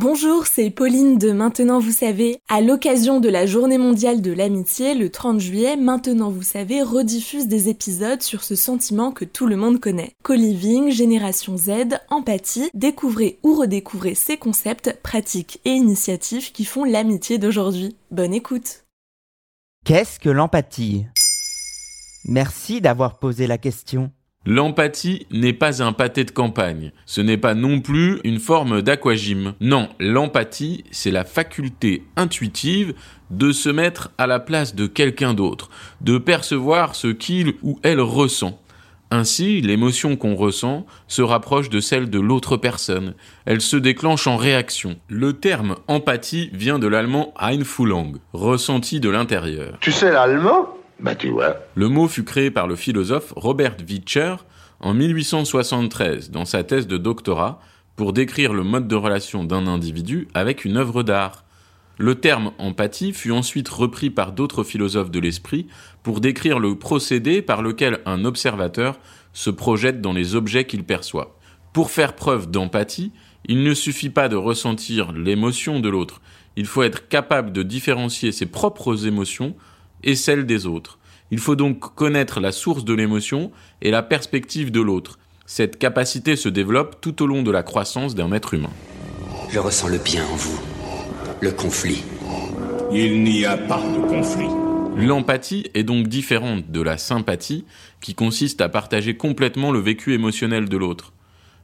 Bonjour, c'est Pauline de Maintenant vous savez. À l'occasion de la journée mondiale de l'amitié, le 30 juillet, Maintenant vous savez rediffuse des épisodes sur ce sentiment que tout le monde connaît. Co-living, génération Z, empathie, découvrez ou redécouvrez ces concepts, pratiques et initiatives qui font l'amitié d'aujourd'hui. Bonne écoute. Qu'est-ce que l'empathie? Merci d'avoir posé la question. L'empathie n'est pas un pâté de campagne. Ce n'est pas non plus une forme d'aquagym. Non, l'empathie, c'est la faculté intuitive de se mettre à la place de quelqu'un d'autre, de percevoir ce qu'il ou elle ressent. Ainsi, l'émotion qu'on ressent se rapproche de celle de l'autre personne. Elle se déclenche en réaction. Le terme empathie vient de l'allemand Einfühlung, ressenti de l'intérieur. Tu sais l'allemand? Bah. Le mot fut créé par le philosophe Robert Witscher en 1873 dans sa thèse de doctorat pour décrire le mode de relation d'un individu avec une œuvre d'art. Le terme empathie fut ensuite repris par d'autres philosophes de l'esprit pour décrire le procédé par lequel un observateur se projette dans les objets qu'il perçoit. Pour faire preuve d'empathie, il ne suffit pas de ressentir l'émotion de l'autre, il faut être capable de différencier ses propres émotions et celle des autres. Il faut donc connaître la source de l'émotion et la perspective de l'autre. Cette capacité se développe tout au long de la croissance d'un être humain. Je ressens le bien en vous, le conflit. Il n'y a pas de conflit. L'empathie est donc différente de la sympathie, qui consiste à partager complètement le vécu émotionnel de l'autre.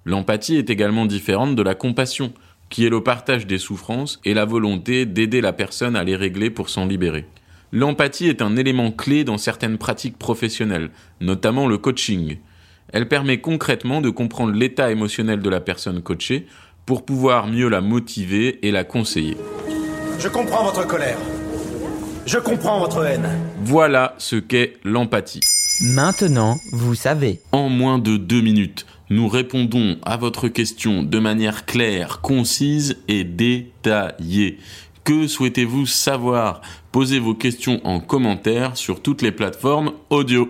L'empathie est également différente de la compassion, qui est le partage des souffrances et la volonté d'aider la personne à les régler pour s'en libérer. L'empathie est un élément clé dans certaines pratiques professionnelles, notamment le coaching. Elle permet concrètement de comprendre l'état émotionnel de la personne coachée pour pouvoir mieux la motiver et la conseiller. Je comprends votre colère. Je comprends votre haine. Voilà ce qu'est l'empathie. Maintenant, vous savez. En moins de deux minutes, nous répondons à votre question de manière claire, concise et détaillée. Que souhaitez-vous savoir? Posez vos questions en commentaire sur toutes les plateformes audio.